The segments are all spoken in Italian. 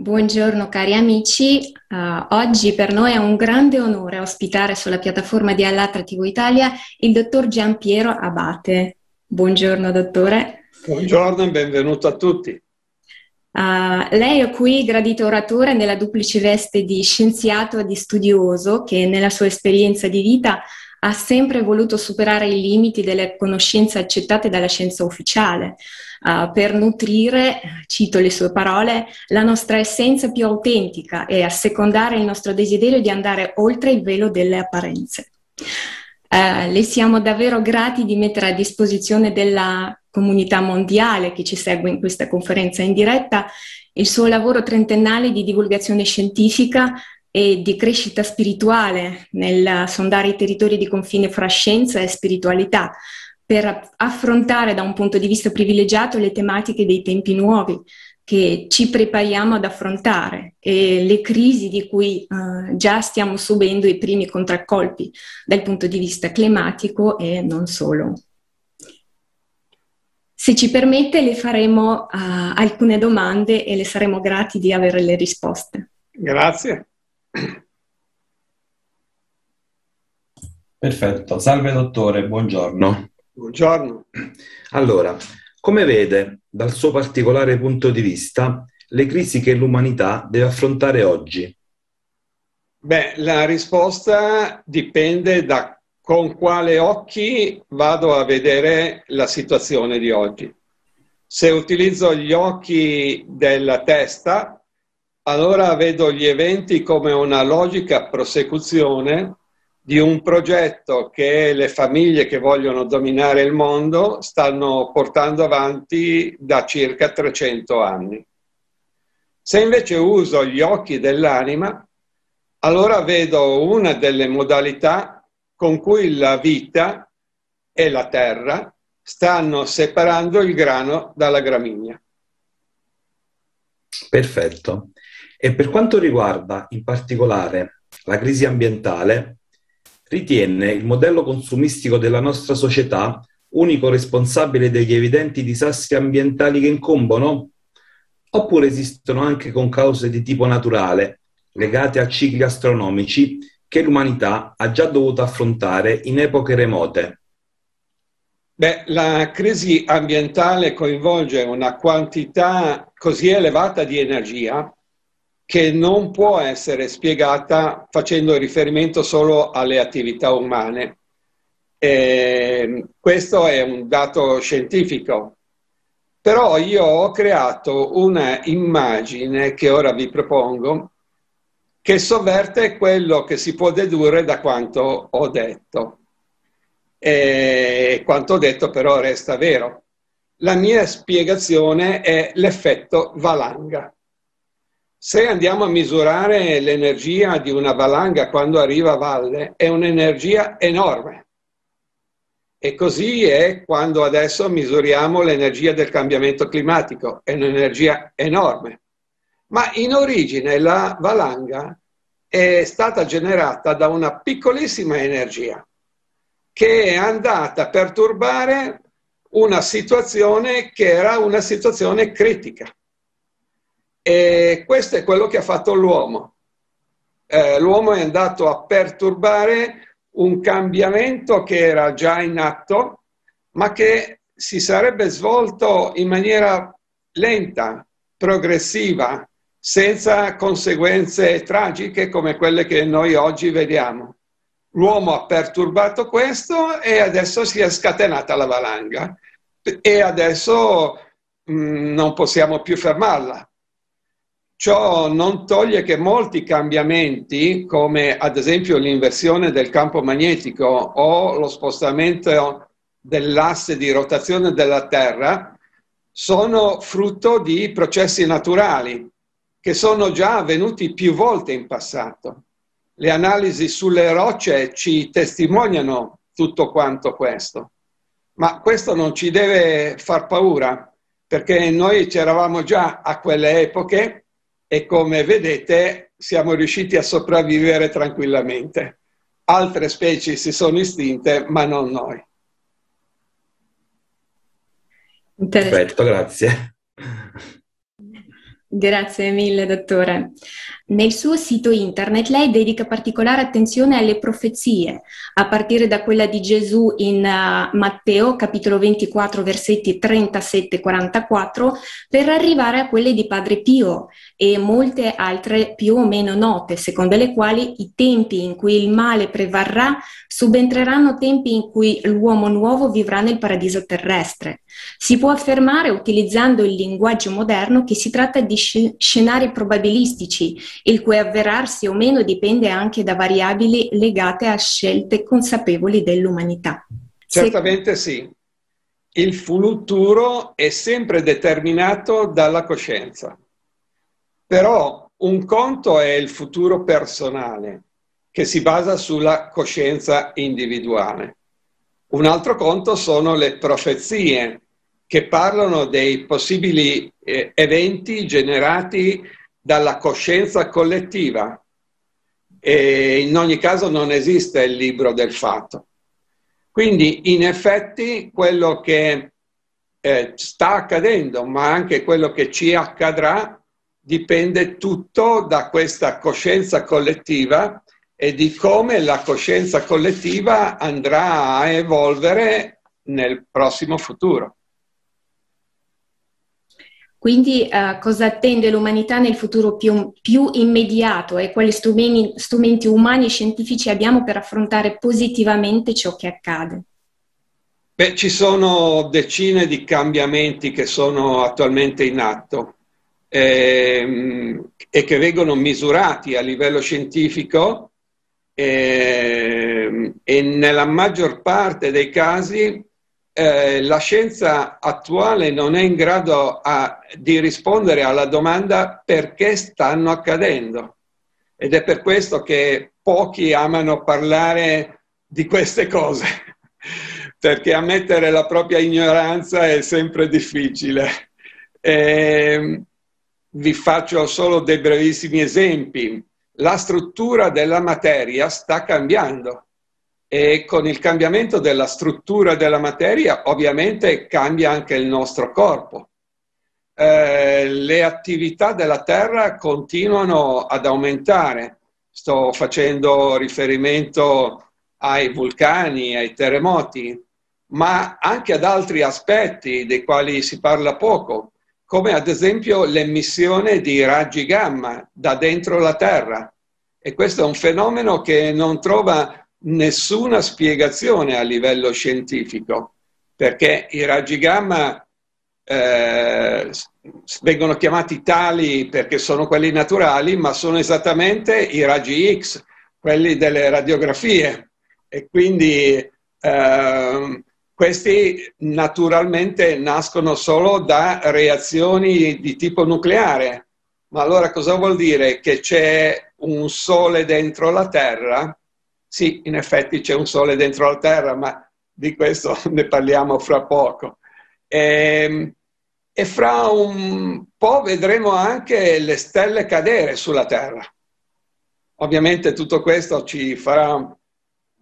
Buongiorno cari amici, uh, oggi per noi è un grande onore ospitare sulla piattaforma di Allatra TV Italia il dottor Giampiero Abate. Buongiorno dottore. Buongiorno e benvenuto a tutti. Uh, lei è qui gradito oratore nella duplice veste di scienziato e di studioso che nella sua esperienza di vita ha sempre voluto superare i limiti delle conoscenze accettate dalla scienza ufficiale uh, per nutrire, cito le sue parole, la nostra essenza più autentica e assecondare il nostro desiderio di andare oltre il velo delle apparenze. Uh, le siamo davvero grati di mettere a disposizione della comunità mondiale che ci segue in questa conferenza in diretta il suo lavoro trentennale di divulgazione scientifica e di crescita spirituale nel sondare i territori di confine fra scienza e spiritualità, per affrontare da un punto di vista privilegiato le tematiche dei tempi nuovi che ci prepariamo ad affrontare e le crisi di cui uh, già stiamo subendo i primi contraccolpi dal punto di vista climatico e non solo. Se ci permette le faremo uh, alcune domande e le saremo grati di avere le risposte. Grazie. Perfetto, salve dottore, buongiorno. Buongiorno. Allora, come vede, dal suo particolare punto di vista, le crisi che l'umanità deve affrontare oggi? Beh, la risposta dipende da con quale occhi vado a vedere la situazione di oggi. Se utilizzo gli occhi della testa, allora vedo gli eventi come una logica prosecuzione di un progetto che le famiglie che vogliono dominare il mondo stanno portando avanti da circa 300 anni. Se invece uso gli occhi dell'anima, allora vedo una delle modalità con cui la vita e la terra stanno separando il grano dalla gramigna. Perfetto. E per quanto riguarda in particolare la crisi ambientale, ritiene il modello consumistico della nostra società unico responsabile degli evidenti disastri ambientali che incombono? Oppure esistono anche con cause di tipo naturale, legate a cicli astronomici, che l'umanità ha già dovuto affrontare in epoche remote? Beh, la crisi ambientale coinvolge una quantità così elevata di energia che non può essere spiegata facendo riferimento solo alle attività umane. E questo è un dato scientifico. Però io ho creato una immagine che ora vi propongo che sovverte quello che si può dedurre da quanto ho detto. E quanto ho detto però resta vero. La mia spiegazione è l'effetto valanga. Se andiamo a misurare l'energia di una valanga quando arriva a valle, è un'energia enorme. E così è quando adesso misuriamo l'energia del cambiamento climatico, è un'energia enorme. Ma in origine la valanga è stata generata da una piccolissima energia che è andata a perturbare una situazione che era una situazione critica. E questo è quello che ha fatto l'uomo. Eh, l'uomo è andato a perturbare un cambiamento che era già in atto, ma che si sarebbe svolto in maniera lenta, progressiva, senza conseguenze tragiche come quelle che noi oggi vediamo. L'uomo ha perturbato questo e adesso si è scatenata la valanga e adesso mh, mm, non possiamo più fermarla. Ciò non toglie che molti cambiamenti, come ad esempio l'inversione del campo magnetico o lo spostamento dell'asse di rotazione della Terra, sono frutto di processi naturali che sono già avvenuti più volte in passato. Le analisi sulle rocce ci testimoniano tutto quanto questo, ma questo non ci deve far paura, perché noi c'eravamo già a quelle epoche e come vedete siamo riusciti a sopravvivere tranquillamente. Altre specie si sono estinte, ma non noi. Perfetto, grazie. Grazie mille, dottore. Nel suo sito internet lei dedica particolare attenzione alle profezie, a partire da quella di Gesù in uh, Matteo, capitolo 24, versetti 37-44, per arrivare a quelle di Padre Pio e molte altre più o meno note, secondo le quali i tempi in cui il male prevarrà subentreranno tempi in cui l'uomo nuovo vivrà nel paradiso terrestre. Si può affermare, utilizzando il linguaggio moderno, che si tratta di scenari probabilistici, il cui avverarsi o meno dipende anche da variabili legate a scelte consapevoli dell'umanità. Certamente sì. Il futuro è sempre determinato dalla coscienza. Però un conto è il futuro personale, che si basa sulla coscienza individuale. Un altro conto sono le profezie, che parlano dei possibili eh, eventi generati dalla coscienza collettiva. E in ogni caso non esiste il libro del fatto. Quindi in effetti quello che eh, sta accadendo, ma anche quello che ci accadrà, dipende tutto da questa coscienza collettiva e di come la coscienza collettiva andrà a evolvere nel prossimo futuro. Quindi eh, cosa attende l'umanità nel futuro più, più immediato e quali strumenti, strumenti, umani e scientifici abbiamo per affrontare positivamente ciò che accade? Beh, ci sono decine di cambiamenti che sono attualmente in atto ehm, e che vengono misurati a livello scientifico ehm, e nella maggior parte dei casi eh, la scienza attuale non è in grado a, di rispondere alla domanda perché stanno accadendo. Ed è per questo che pochi amano parlare di queste cose, perché ammettere la propria ignoranza è sempre difficile. E ehm, vi faccio solo dei brevissimi esempi. La struttura della materia sta cambiando e con il cambiamento della struttura della materia ovviamente cambia anche il nostro corpo. Eh, le attività della Terra continuano ad aumentare. Sto facendo riferimento ai vulcani, ai terremoti, ma anche ad altri aspetti dei quali si parla poco, come ad esempio l'emissione di raggi gamma da dentro la Terra. E questo è un fenomeno che non trova nessuna spiegazione a livello scientifico, perché i raggi gamma eh, vengono chiamati tali perché sono quelli naturali, ma sono esattamente i raggi X, quelli delle radiografie. E quindi eh, questi naturalmente nascono solo da reazioni di tipo nucleare. Ma allora cosa vuol dire? Che c'è un sole dentro la Terra sì, in effetti c'è un sole dentro la Terra, ma di questo ne parliamo fra poco. E, ehm, e fra un po' vedremo anche le stelle cadere sulla Terra. Ovviamente tutto questo ci farà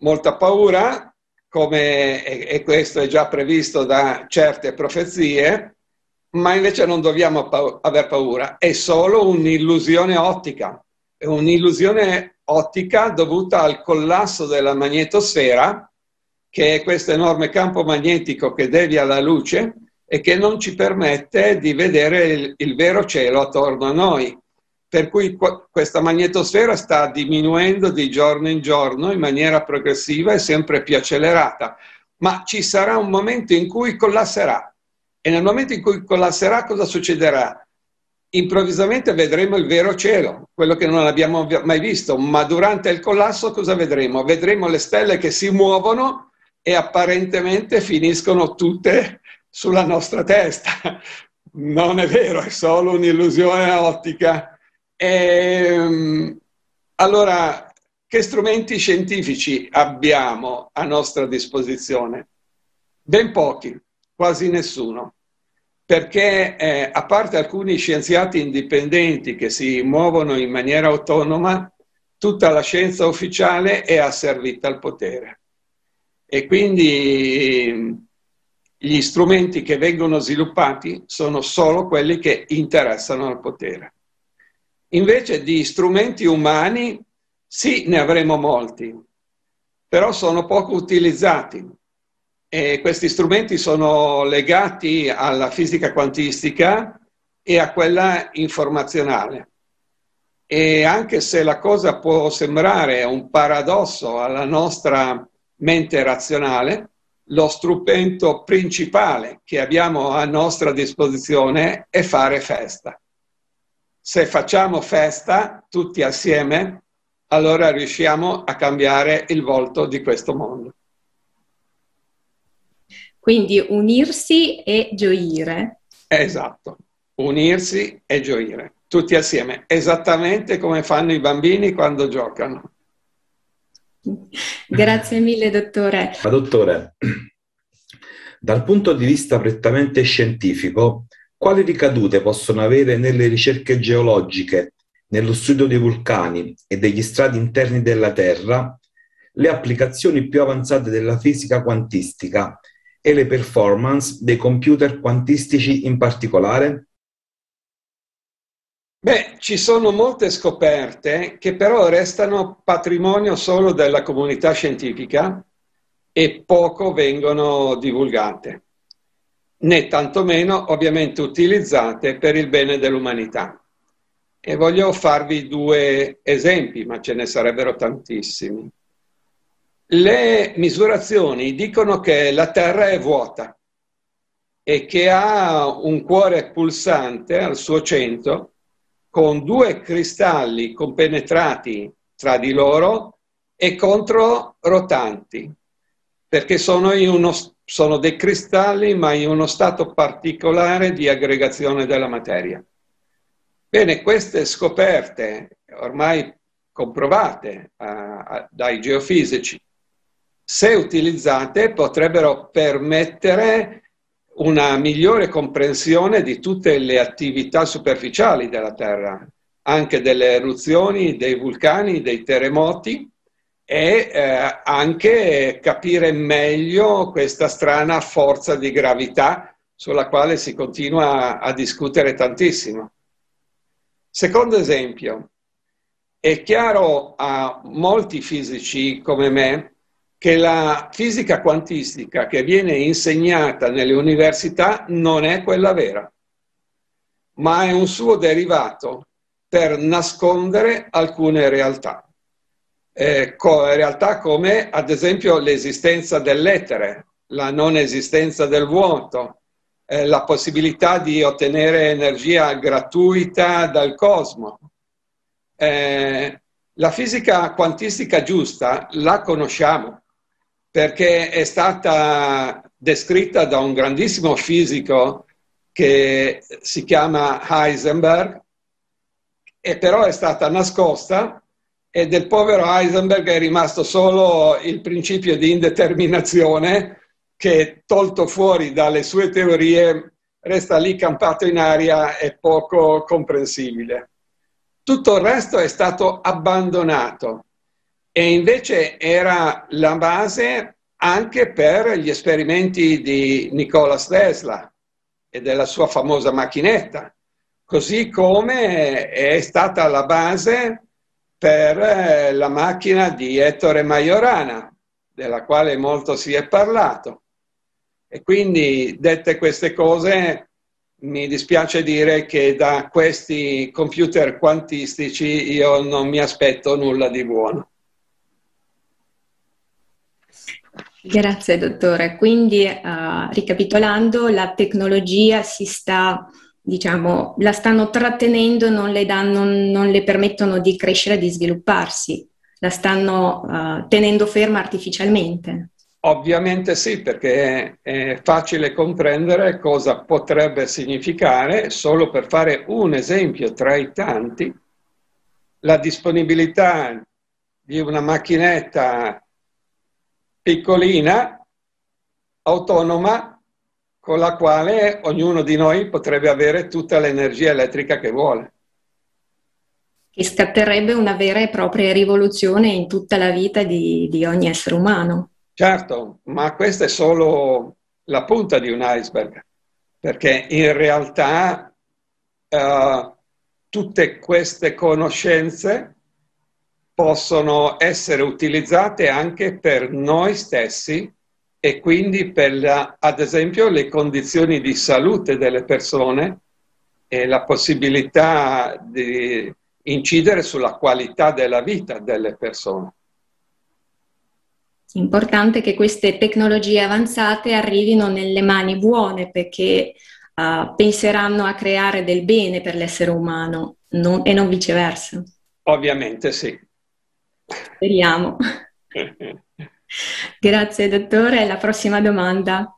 molta paura, come, e, questo è già previsto da certe profezie, ma invece non dobbiamo pa- aver paura, è solo un'illusione ottica, è un'illusione ottica dovuta al collasso della magnetosfera, che è questo enorme campo magnetico che devia la luce e che non ci permette di vedere il, il vero cielo attorno a noi. Per cui questa magnetosfera sta diminuendo di giorno in giorno in maniera progressiva e sempre più accelerata, ma ci sarà un momento in cui collasserà. E nel momento in cui collasserà cosa succederà? Improvvisamente vedremo il vero cielo, quello che non abbiamo mai visto, ma durante il collasso cosa vedremo? Vedremo le stelle che si muovono e apparentemente finiscono tutte sulla nostra testa. Non è vero, è solo un'illusione ottica. E, ehm, allora, che strumenti scientifici abbiamo a nostra disposizione? Ben pochi, quasi nessuno perché eh, a parte alcuni scienziati indipendenti che si muovono in maniera autonoma, tutta la scienza ufficiale è asservita al potere. E quindi Gli strumenti che vengono sviluppati sono solo quelli che interessano al potere. Invece di strumenti umani, sì, ne avremo molti, però sono poco utilizzati. E questi strumenti sono legati alla fisica quantistica e a quella informazionale. E anche se la cosa può sembrare un paradosso alla nostra mente razionale, lo strumento principale che abbiamo a nostra disposizione è fare festa. Se facciamo festa tutti assieme, allora riusciamo a cambiare il volto di questo mondo. Quindi unirsi e gioire. Esatto, unirsi e gioire, tutti assieme, esattamente come fanno i bambini quando giocano. Grazie mille, dottore. Ma dottore, dal punto di vista prettamente scientifico, quali ricadute possono avere nelle ricerche geologiche, nello studio dei vulcani e degli strati interni della Terra, le applicazioni più avanzate della fisica quantistica e le performance dei computer quantistici in particolare? Beh, ci sono molte scoperte che però restano patrimonio solo della comunità scientifica e poco vengono divulgate, né tantomeno ovviamente utilizzate per il bene dell'umanità. E voglio farvi due esempi, ma ce ne sarebbero tantissimi. Le misurazioni dicono che la Terra è vuota e che ha un cuore pulsante al suo centro con due cristalli compenetrati tra di loro e controrotanti, perché sono, uno, sono dei cristalli ma in uno stato particolare di aggregazione della materia. Bene, queste scoperte ormai comprovate uh, dai geofisici se utilizzate, potrebbero permettere una migliore comprensione di tutte le attività superficiali della Terra, anche delle eruzioni, dei vulcani, dei terremoti e eh, anche capire meglio questa strana forza di gravità sulla quale si continua a, discutere tantissimo. Secondo esempio, è chiaro a molti fisici come me che la fisica quantistica che viene insegnata nelle università non è quella vera, ma è un suo derivato per nascondere alcune realtà. Eh, co- realtà come ad esempio l'esistenza dell'etere, la non esistenza del vuoto, eh, la possibilità di ottenere energia gratuita dal cosmo. Eh, la fisica quantistica giusta la conosciamo, perché è stata descritta da un grandissimo fisico che si chiama Heisenberg, e però è stata nascosta e del povero Heisenberg è rimasto solo il principio di indeterminazione che tolto fuori dalle sue teorie resta lì campato in aria e poco comprensibile. Tutto il resto è stato abbandonato e invece era la base anche per gli esperimenti di Nikola Tesla e della sua famosa macchinetta, così come è stata la base per eh, la macchina di Ettore Majorana, della quale molto si è parlato. E quindi, dette queste cose, mi dispiace dire che da questi computer quantistici io non mi aspetto nulla di buono. Grazie dottore. Quindi uh, ricapitolando, la tecnologia si sta, diciamo, la stanno trattenendo, non le, danno, non le permettono di crescere, di svilupparsi, la stanno uh, tenendo ferma artificialmente. Ovviamente sì, perché è facile comprendere cosa potrebbe significare, solo per fare un esempio tra i tanti, la disponibilità di una macchinetta piccolina, autonoma, con la quale ognuno di noi potrebbe avere tutta l'energia elettrica che vuole. Che scatterebbe una vera e propria rivoluzione in tutta la vita di, di ogni essere umano. Certo, ma questa è solo la punta di un iceberg, perché in realtà uh, tutte queste conoscenze possono essere utilizzate anche per noi stessi e quindi per, la, ad esempio, le condizioni di salute delle persone e la possibilità di incidere sulla qualità della vita delle persone. Importante che queste tecnologie avanzate arrivino nelle mani buone perché uh, penseranno a creare del bene per l'essere umano non, e non viceversa. Ovviamente sì. Speriamo. Grazie dottore. La prossima domanda.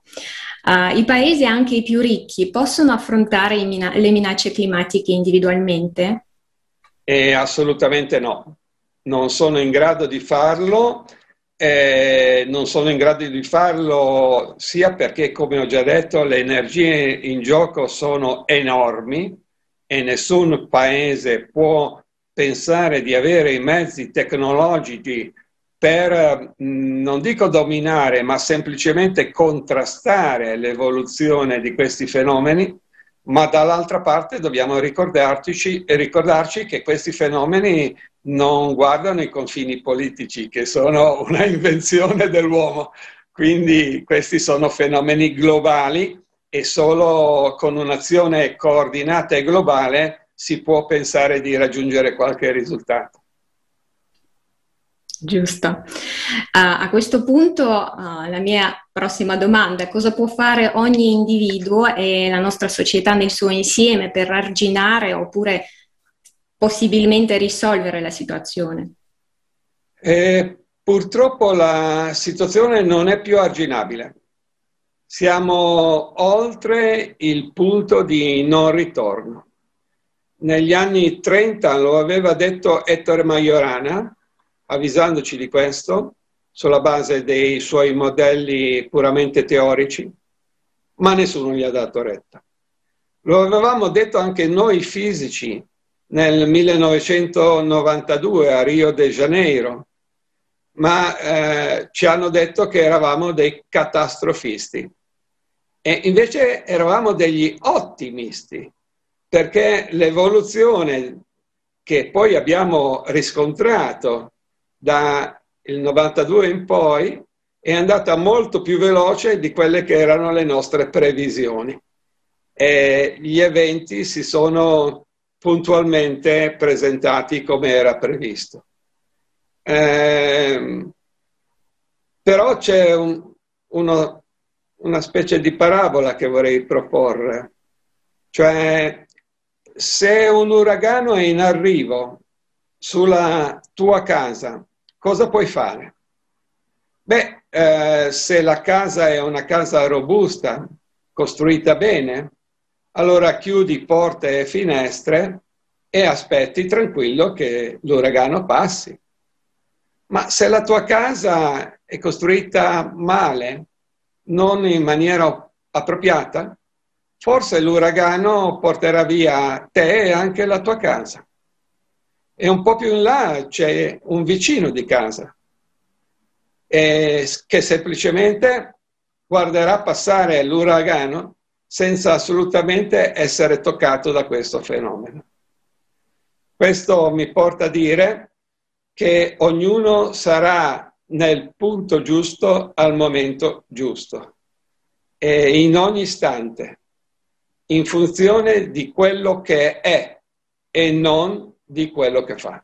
Uh, I paesi anche i più ricchi possono affrontare mina- le minacce climatiche individualmente? Eh, assolutamente no. Non sono in grado di farlo. Eh, non sono in grado di farlo sia perché, come ho già detto, le energie in gioco sono enormi e nessun paese può pensare di avere i mezzi tecnologici per, mm, non dico dominare, ma semplicemente contrastare l'evoluzione di questi fenomeni, ma dall'altra parte dobbiamo ricordarci, ricordarci che questi fenomeni non guardano i confini politici, che sono una invenzione dell'uomo. Quindi questi sono fenomeni globali e solo con un'azione coordinata e globale si può pensare di raggiungere qualche risultato. Giusto. Uh, a questo punto uh, la mia prossima domanda è cosa può fare ogni individuo e la nostra società nel suo insieme per arginare oppure possibilmente risolvere la situazione? Eh, purtroppo la situazione non è più arginabile. Siamo oltre il punto di non ritorno. Negli anni 30 lo aveva detto Ettore Majorana, avvisandoci di questo sulla base dei suoi modelli puramente teorici, ma nessuno gli ha dato retta. Lo avevamo detto anche noi fisici nel 1992 a Rio de Janeiro, ma eh, ci hanno detto che eravamo dei catastrofisti. E invece eravamo degli ottimisti, perché l'evoluzione che poi abbiamo riscontrato dal 92 in poi è andata molto più veloce di quelle che erano le nostre previsioni. E gli eventi si sono puntualmente presentati come era previsto. Eh, però c'è un, uno, una specie di parabola che vorrei proporre, cioè se un uragano è in arrivo sulla tua casa cosa puoi fare? Beh, eh, se la casa è una casa robusta, costruita bene, allora chiudi porte e finestre e aspetti tranquillo che l'uragano passi. Ma se la tua casa è costruita male, non in maniera appropriata, forse l'uragano porterà via te e anche la tua casa e un po' più in là c'è un vicino di casa eh, che semplicemente guarderà passare l'uragano senza assolutamente essere toccato da questo fenomeno. Questo mi porta a dire che ognuno sarà nel punto giusto al momento giusto e in ogni istante, in funzione di quello che è e non di quello che fa.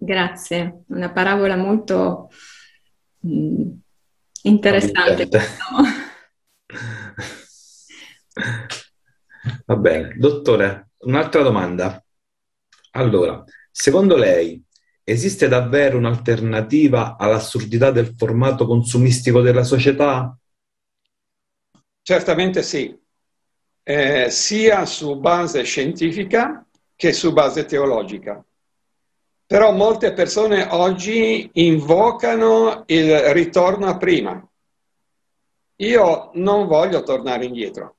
Grazie, una parabola molto mm, interessante. Va bene, dottore, un'altra domanda. Allora, secondo lei esiste davvero un'alternativa all'assurdità del formato consumistico della società? Certamente sì eh, sia su base scientifica che su base teologica. Però molte persone oggi invocano il ritorno a prima. Io non voglio tornare indietro,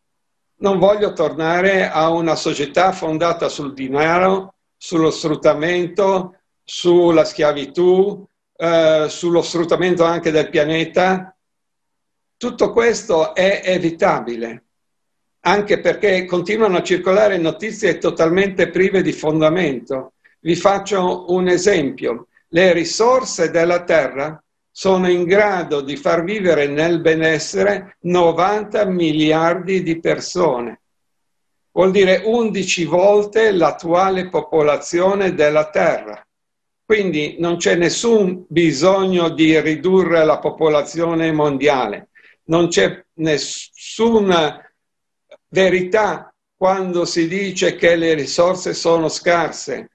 non voglio tornare a una società fondata sul denaro, sullo sfruttamento, sulla schiavitù, eh, sullo sfruttamento anche del pianeta Tutto questo è evitabile, anche perché continuano a circolare notizie totalmente prive di fondamento. Vi faccio un esempio. Le risorse della Terra sono in grado di far vivere nel benessere 90 miliardi di persone. Vuol dire 11 volte l'attuale popolazione della Terra. Quindi non c'è nessun bisogno di ridurre la popolazione mondiale non c'è nessuna verità quando si dice che le risorse sono scarse.